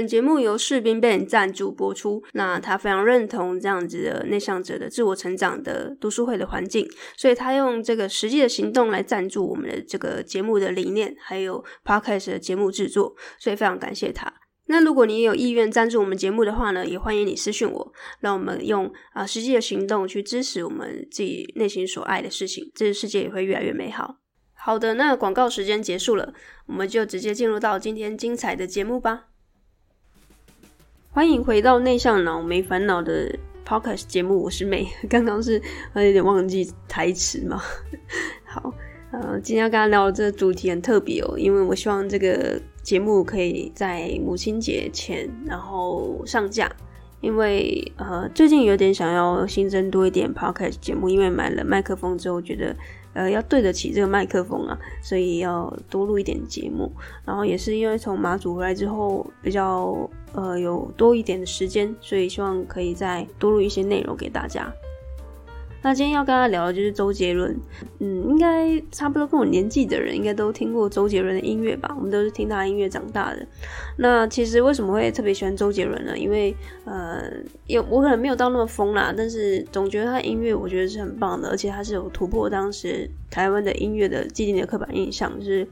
本节目由士兵 Ban 赞助播出。那他非常认同这样子的内向者的自我成长的读书会的环境，所以他用这个实际的行动来赞助我们的这个节目的理念，还有 Podcast 的节目制作。所以非常感谢他。那如果你也有意愿赞助我们节目的话呢，也欢迎你私讯我，让我们用啊实际的行动去支持我们自己内心所爱的事情，这个世界也会越来越美好。好的，那广告时间结束了，我们就直接进入到今天精彩的节目吧。欢迎回到内向脑没烦恼的 Podcast 节目，我是 May。刚刚是有点忘记台词嘛？好，呃，今天要跟大家聊的这个主题很特别哦，因为我希望这个。节目可以在母亲节前然后上架，因为呃最近有点想要新增多一点 podcast 节目，因为买了麦克风之后觉得呃要对得起这个麦克风啊，所以要多录一点节目。然后也是因为从马祖回来之后比较呃有多一点的时间，所以希望可以再多录一些内容给大家。那今天要跟他聊的就是周杰伦，嗯，应该差不多跟我年纪的人应该都听过周杰伦的音乐吧？我们都是听他音乐长大的。那其实为什么会特别喜欢周杰伦呢？因为呃，有我可能没有到那么疯啦，但是总觉得他音乐我觉得是很棒的，而且他是有突破当时台湾的音乐的既定的刻板印象，就是。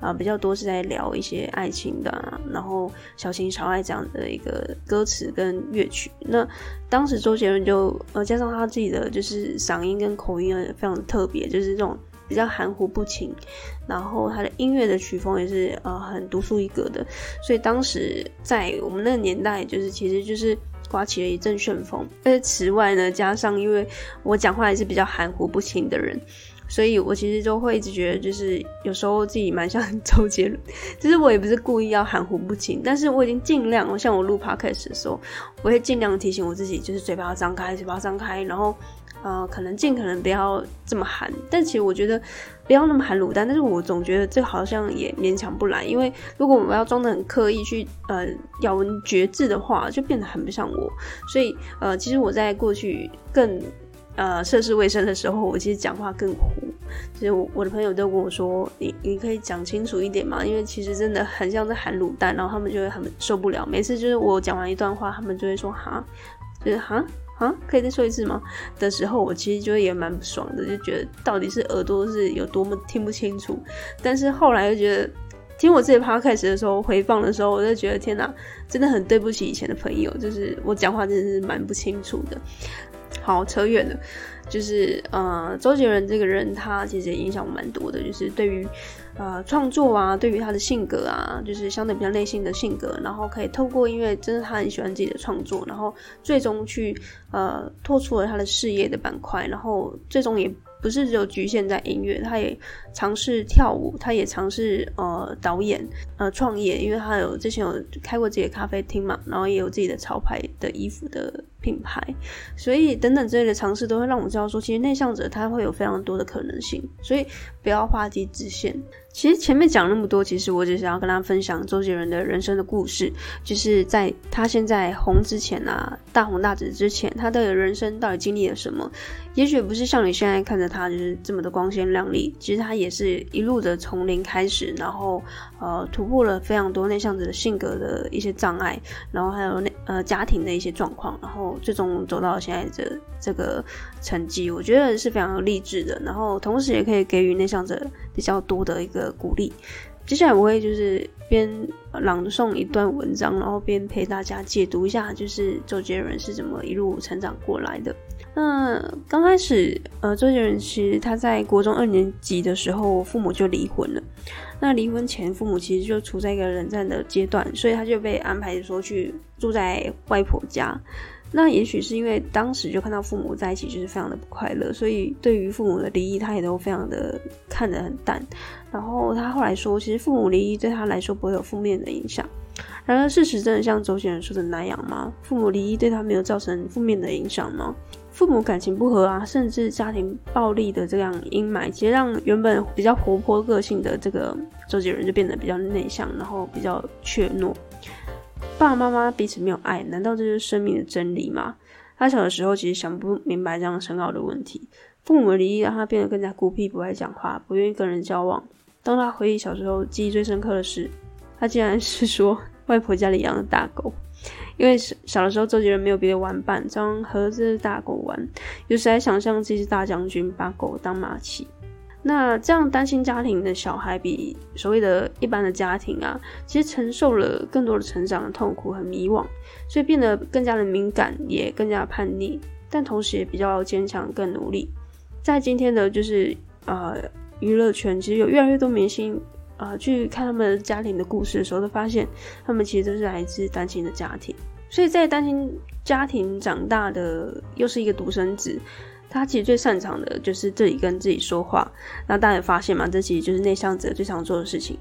啊，比较多是在聊一些爱情的，然后小情小爱这样的一个歌词跟乐曲。那当时周杰伦就呃加上他自己的就是嗓音跟口音非常特别，就是这种比较含糊不清，然后他的音乐的曲风也是呃很独树一格的。所以当时在我们那个年代，就是其实就是刮起了一阵旋风。而且此外呢，加上因为我讲话也是比较含糊不清的人。所以我其实就会一直觉得，就是有时候自己蛮像周杰伦，其实我也不是故意要含糊不清，但是我已经尽量，像我录 podcast 的时候，我会尽量提醒我自己，就是嘴巴要张开，嘴巴要张开，然后呃，可能尽可能不要这么含。但其实我觉得不要那么含卤蛋，但是我总觉得这好像也勉强不来，因为如果我们要装的很刻意去呃咬文嚼字的话，就变得很不像我。所以呃，其实我在过去更。呃，涉世未深的时候，我其实讲话更糊。其实我我的朋友都跟我说，你你可以讲清楚一点嘛，因为其实真的很像在含卤蛋，然后他们就会很受不了。每次就是我讲完一段话，他们就会说哈，就是哈哈，可以再说一次吗？的时候，我其实就也蛮不爽的，就觉得到底是耳朵是有多么听不清楚。但是后来又觉得，听我自己 podcast 的时候，回放的时候，我就觉得天哪，真的很对不起以前的朋友，就是我讲话真的是蛮不清楚的。好，扯远了，就是呃，周杰伦这个人，他其实也影响我蛮多的，就是对于呃创作啊，对于他的性格啊，就是相对比较内心的性格，然后可以透过音乐，真的他很喜欢自己的创作，然后最终去呃拓出了他的事业的板块，然后最终也。不是只有局限在音乐，他也尝试跳舞，他也尝试呃导演呃创业，因为他有之前有开过自己的咖啡厅嘛，然后也有自己的潮牌的衣服的品牌，所以等等之类的尝试都会让我知道说，其实内向者他会有非常多的可能性，所以不要画地自限。其实前面讲那么多，其实我只想要跟大家分享周杰伦的人生的故事，就是在他现在红之前啊，大红大紫之前，他的人生到底经历了什么？也许不是像你现在看着他就是这么的光鲜亮丽，其实他也是一路的从零开始，然后呃突破了非常多内向者的性格的一些障碍，然后还有呃家庭的一些状况，然后最终走到现在的这个成绩，我觉得是非常励志的，然后同时也可以给予内向者比较多的一个。鼓励。接下来我会就是边朗诵一段文章，然后边陪大家解读一下，就是周杰伦是怎么一路成长过来的。那刚开始，呃，周杰伦其实他在国中二年级的时候，父母就离婚了。那离婚前，父母其实就处在一个冷战的阶段，所以他就被安排说去住在外婆家。那也许是因为当时就看到父母在一起就是非常的不快乐，所以对于父母的离异，他也都非常的看得很淡。然后他后来说，其实父母离异对他来说不会有负面的影响。然而事实真的像周杰伦说的那样吗？父母离异对他没有造成负面的影响吗？父母感情不和啊，甚至家庭暴力的这样阴霾，其实让原本比较活泼个性的这个周杰伦就变得比较内向，然后比较怯懦。爸爸妈妈彼此没有爱，难道这是生命的真理吗？他小的时候其实想不明白这样深奥的问题。父母离异让他变得更加孤僻，不爱讲话，不愿意跟人交往。当他回忆小时候记忆最深刻的事，他竟然是说外婆家里养的大狗。因为小的时候，周杰伦没有别的玩伴，常和这只大狗玩，有时还想象自己是大将军，把狗当马骑。那这样单亲家庭的小孩，比所谓的一般的家庭啊，其实承受了更多的成长的痛苦和迷惘，所以变得更加的敏感，也更加的叛逆，但同时也比较坚强，更努力。在今天的就是呃娱乐圈，其实有越来越多明星。啊、去看他们家庭的故事的时候，都发现他们其实都是来自单亲的家庭。所以在单亲家庭长大的，又是一个独生子，他其实最擅长的就是自己跟自己说话。那大家也发现嘛，这其实就是内向者最常做的事情。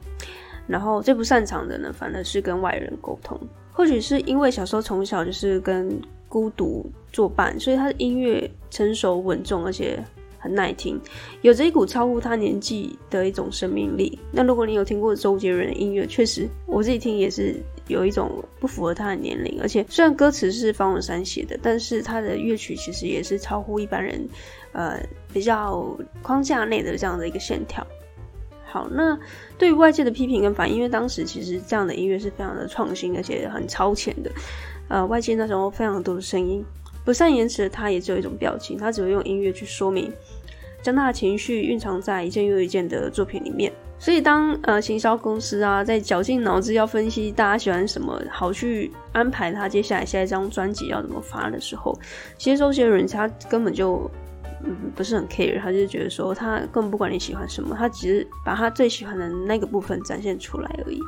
然后最不擅长的呢，反而是跟外人沟通。或许是因为小时候从小就是跟孤独作伴，所以他的音乐成熟稳重，而且。很耐听，有着一股超乎他年纪的一种生命力。那如果你有听过周杰伦的音乐，确实我自己听也是有一种不符合他的年龄。而且虽然歌词是方文山写的，但是他的乐曲其实也是超乎一般人，呃，比较框架内的这样的一个线条。好，那对于外界的批评跟反应，因为当时其实这样的音乐是非常的创新，而且很超前的。呃，外界那时候非常多的声音。不善言辞的他，也只有一种表情，他只会用音乐去说明，将他的情绪蕴藏在一件又一件的作品里面。所以当，呃行销公司啊在绞尽脑汁要分析大家喜欢什么，好去安排他接下来下一张专辑要怎么发的时候，其实周杰伦他根本就嗯不是很 care，他就觉得说他根本不管你喜欢什么，他只是把他最喜欢的那个部分展现出来而已。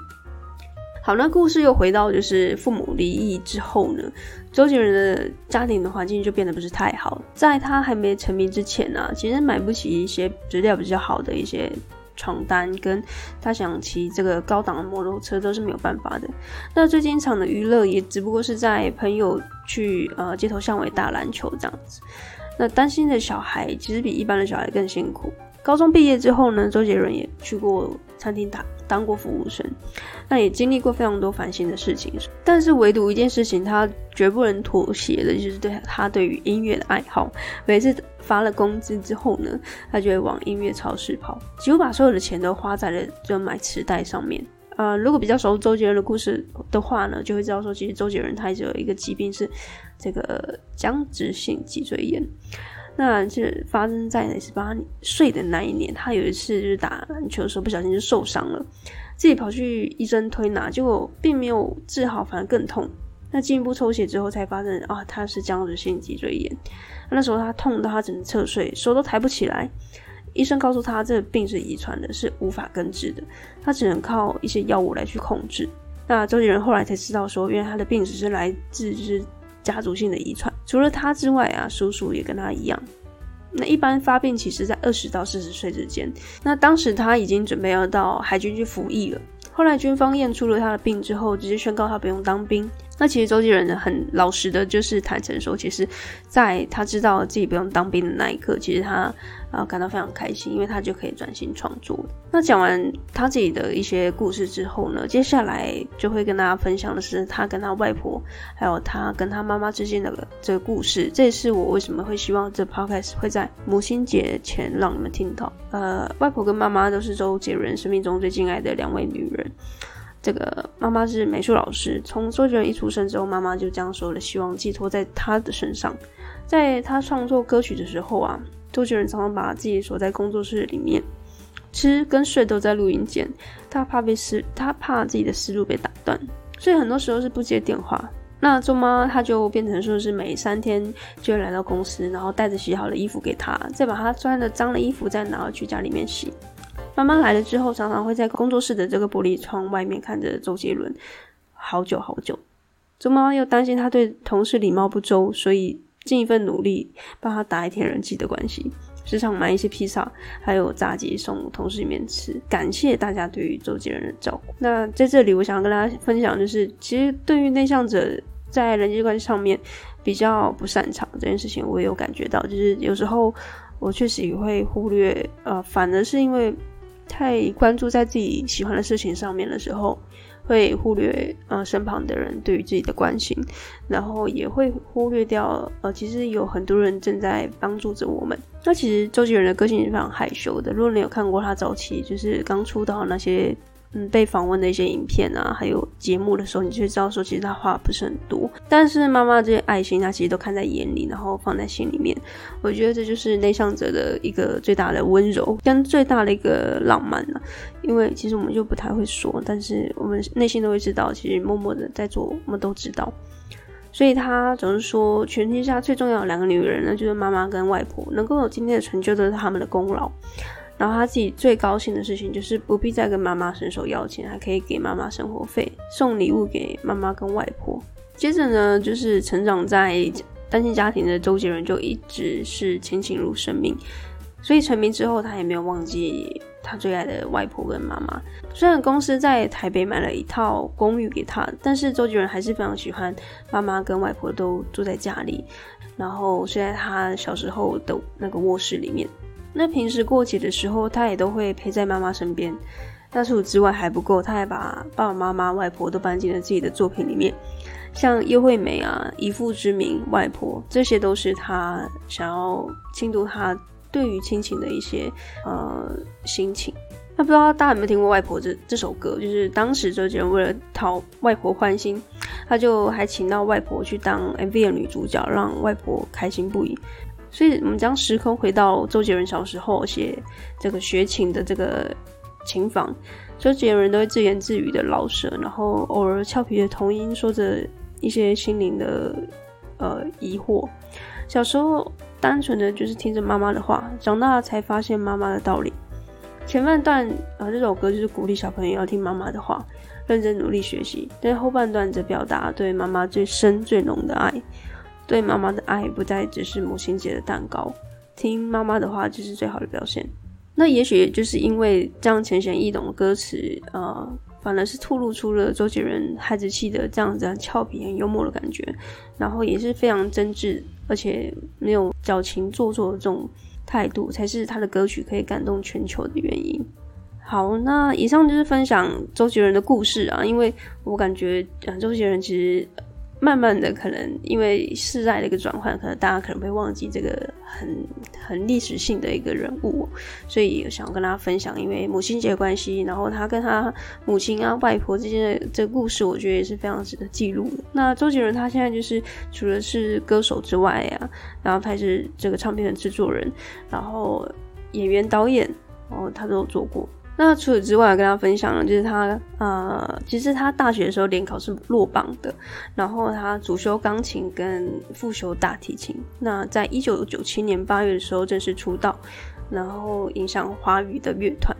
好，那故事又回到就是父母离异之后呢，周杰伦的家庭的环境就变得不是太好。在他还没成名之前呢、其实买不起一些质量比较好的一些床单，跟他想骑这个高档的摩托车都是没有办法的。那最经常的娱乐也只不过是在朋友去呃街头巷尾打篮球这样子。那担心的小孩其实比一般的小孩更辛苦。高中毕业之后呢，周杰伦也去过餐厅打。当过服务生，那也经历过非常多烦心的事情，但是唯独一件事情，他绝不能妥协的，就是对他对于音乐的爱好。每次发了工资之后呢，他就会往音乐超市跑，几乎把所有的钱都花在了就买磁带上面。呃，如果比较熟周杰伦的故事的话呢，就会知道说，其实周杰伦他一直有一个疾病是这个僵直性脊椎炎。那是发生在十八岁的那一年，他有一次就是打篮球的时候不小心就受伤了，自己跑去医生推拿，结果并没有治好，反而更痛。那进一步抽血之后才发现啊，他是僵直性脊椎炎。那时候他痛到他只能侧睡，手都抬不起来。医生告诉他这个病是遗传的，是无法根治的，他只能靠一些药物来去控制。那周杰伦后来才知道说，原来他的病只是来自就是。家族性的遗传，除了他之外啊，叔叔也跟他一样。那一般发病其实在二十到四十岁之间。那当时他已经准备要到海军去服役了。后来军方验出了他的病之后，直接宣告他不用当兵。那其实周杰伦，很老实的，就是坦诚说，其实在他知道自己不用当兵的那一刻，其实他啊感到非常开心，因为他就可以专心创作。那讲完他自己的一些故事之后呢，接下来就会跟大家分享的是他跟他外婆，还有他跟他妈妈之间的这个故事。这也是我为什么会希望这 podcast 会在母亲节前让你们听到。呃，外婆跟妈妈都是周杰伦生命中最敬爱的两位女人。这个妈妈是美术老师，从周杰伦一出生之后，妈妈就将所有的希望寄托在他的身上。在他创作歌曲的时候啊，周杰伦常常把自己锁在工作室里面，吃跟睡都在录音间。他怕被思，他怕自己的思路被打断，所以很多时候是不接电话。那周妈她就变成说是每三天就会来到公司，然后带着洗好的衣服给他，再把他穿的脏的衣服再拿去家里面洗。妈妈来了之后，常常会在工作室的这个玻璃窗外面看着周杰伦，好久好久。周妈妈又担心他对同事礼貌不周，所以尽一份努力帮他打一天人际的关系，时常买一些披萨还有炸鸡送同事里面吃，感谢大家对于周杰伦的照顾。那在这里，我想跟大家分享，就是其实对于内向者在人际关系上面比较不擅长这件事情，我也有感觉到，就是有时候我确实也会忽略，呃，反而是因为。太关注在自己喜欢的事情上面的时候，会忽略呃身旁的人对于自己的关心，然后也会忽略掉呃其实有很多人正在帮助着我们。那其实周杰伦的个性是非常害羞的。如果你有看过他早期就是刚出道那些嗯，被访问的一些影片啊，还有节目的时候，你就会知道说，其实他话不是很多，但是妈妈这些爱心，他其实都看在眼里，然后放在心里面。我觉得这就是内向者的一个最大的温柔，跟最大的一个浪漫了。因为其实我们就不太会说，但是我们内心都会知道，其实默默的在做，我们都知道。所以他总是说，全天下最重要的两个女人呢，就是妈妈跟外婆，能够有今天的成就都是他们的功劳。然后他自己最高兴的事情就是不必再跟妈妈伸手要钱，还可以给妈妈生活费，送礼物给妈妈跟外婆。接着呢，就是成长在单亲家庭的周杰伦就一直是亲情如生命，所以成名之后他也没有忘记他最爱的外婆跟妈妈。虽然公司在台北买了一套公寓给他，但是周杰伦还是非常喜欢妈妈跟外婆都住在家里，然后睡在他小时候的那个卧室里面。那平时过节的时候，他也都会陪在妈妈身边。但除此之外还不够，他还把爸爸妈妈、外婆都搬进了自己的作品里面，像叶惠美啊、以父之名、外婆，这些都是他想要倾吐他对于亲情的一些呃心情。那不知道大家有没有听过《外婆》这这首歌？就是当时周杰伦为了讨外婆欢心，他就还请到外婆去当 MV 的女主角，让外婆开心不已。所以，我们将时空回到周杰伦小时候写这个学琴的这个琴房，周杰伦都会自言自语的老舍，然后偶尔俏皮的童音，说着一些心灵的呃疑惑。小时候单纯的就是听着妈妈的话，长大了才发现妈妈的道理。前半段啊、这首歌就是鼓励小朋友要听妈妈的话，认真努力学习；但后半段则表达对妈妈最深最浓的爱。对妈妈的爱不再只是母亲节的蛋糕，听妈妈的话就是最好的表现。那也许就是因为这样浅显易懂的歌词，呃，反而是透露出了周杰伦孩子气的这样子俏皮、很幽默的感觉，然后也是非常真挚，而且没有矫情做作的这种态度，才是他的歌曲可以感动全球的原因。好，那以上就是分享周杰伦的故事啊，因为我感觉，呃，周杰伦其实。慢慢的，可能因为世代的一个转换，可能大家可能会忘记这个很很历史性的一个人物，所以想要跟大家分享，因为母亲节关系，然后他跟他母亲啊、外婆之间的这个故事，我觉得也是非常值得记录的。那周杰伦他现在就是除了是歌手之外啊，然后他是这个唱片的制作人，然后演员、导演，然后他都有做过。那除此之外，跟大家分享的就是他，呃，其实他大学的时候联考是落榜的，然后他主修钢琴跟副修大提琴。那在一九九七年八月的时候正式出道，然后影响华语的乐团。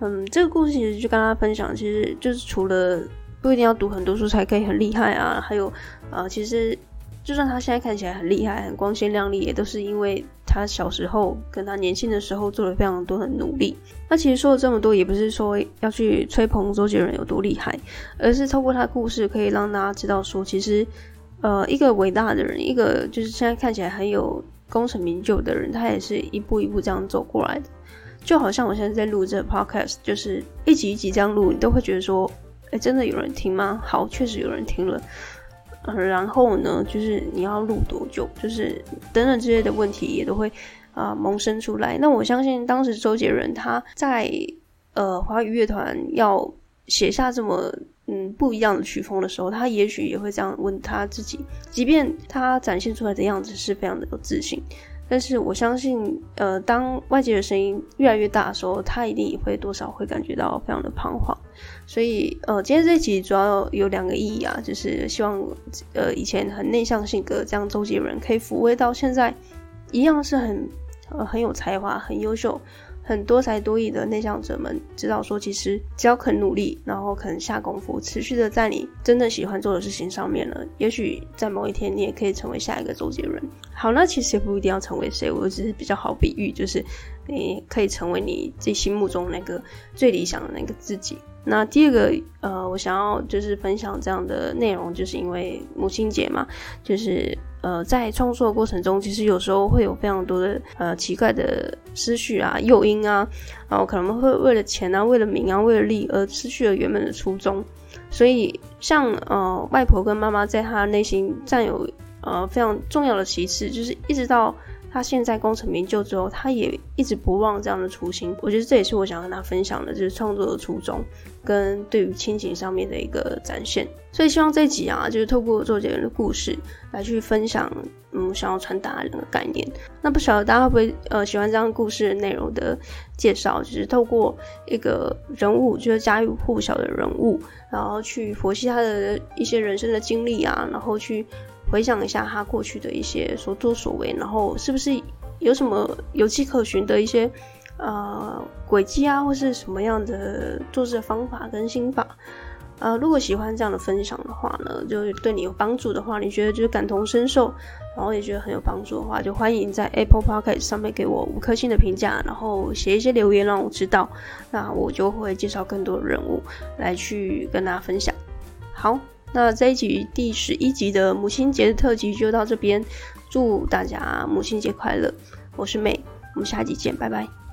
嗯，这个故事其实就跟大家分享，其实就是除了不一定要读很多书才可以很厉害啊，还有，呃，其实。就算他现在看起来很厉害、很光鲜亮丽，也都是因为他小时候跟他年轻的时候做了非常多的努力。那其实说了这么多，也不是说要去吹捧周杰伦有多厉害，而是透过他的故事，可以让大家知道说，其实，呃，一个伟大的人，一个就是现在看起来很有功成名就的人，他也是一步一步这样走过来的。就好像我现在在录这个 podcast，就是一集一集这样录，你都会觉得说，哎，真的有人听吗？好，确实有人听了。然后呢，就是你要录多久，就是等等之类的问题也都会啊、萌生出来。那我相信当时周杰伦他在呃华语乐团要写下这么嗯不一样的曲风的时候，他也许也会这样问他自己，即便他展现出来的样子是非常的有自信。但是我相信，呃，当外界的声音越来越大的时候，他一定也会多少会感觉到非常的彷徨。所以，呃，今天这集主要有两个意义啊，就是希望，呃，以前很内向性格这样周杰伦可以抚慰到现在一样是很，呃，很有才华、很优秀。很多才多艺的内向者们知道说，其实只要肯努力，然后肯下功夫，持续的在你真正喜欢做的事情上面了，也许在某一天你也可以成为下一个周杰伦。好，那其实也不一定要成为谁，我只是比较好比喻，就是你可以成为你自己心目中那个最理想的那个自己。那第二个，呃，我想要就是分享这样的内容，就是因为母亲节嘛，就是。呃，在创作的过程中，其实有时候会有非常多的呃奇怪的思绪啊、诱因啊，然后可能会为了钱啊、为了名啊、为了利而失去了原本的初衷。所以，像呃外婆跟妈妈在他内心占有呃非常重要的其次，就是一直到他现在功成名就之后，他也一直不忘这样的初心。我觉得这也是我想跟他分享的，就是创作的初衷跟对于亲情上面的一个展现。所以希望这集啊，就是透过周杰伦的故事来去分享，嗯，想要传达两个概念。那不晓得大家会不会呃喜欢这样故事内容的介绍，就是透过一个人物，就是家喻户晓的人物，然后去剖析他的一些人生的经历啊，然后去。回想一下他过去的一些所作所为，然后是不是有什么有迹可循的一些呃轨迹啊，或是什么样的做事的方法跟心法？呃，如果喜欢这样的分享的话呢，就是对你有帮助的话，你觉得就是感同身受，然后也觉得很有帮助的话，就欢迎在 Apple Podcast 上面给我五颗星的评价，然后写一些留言让我知道，那我就会介绍更多的人物来去跟大家分享。好。那这一集第十一集的母亲节的特辑就到这边，祝大家母亲节快乐！我是妹我们下集见，拜拜。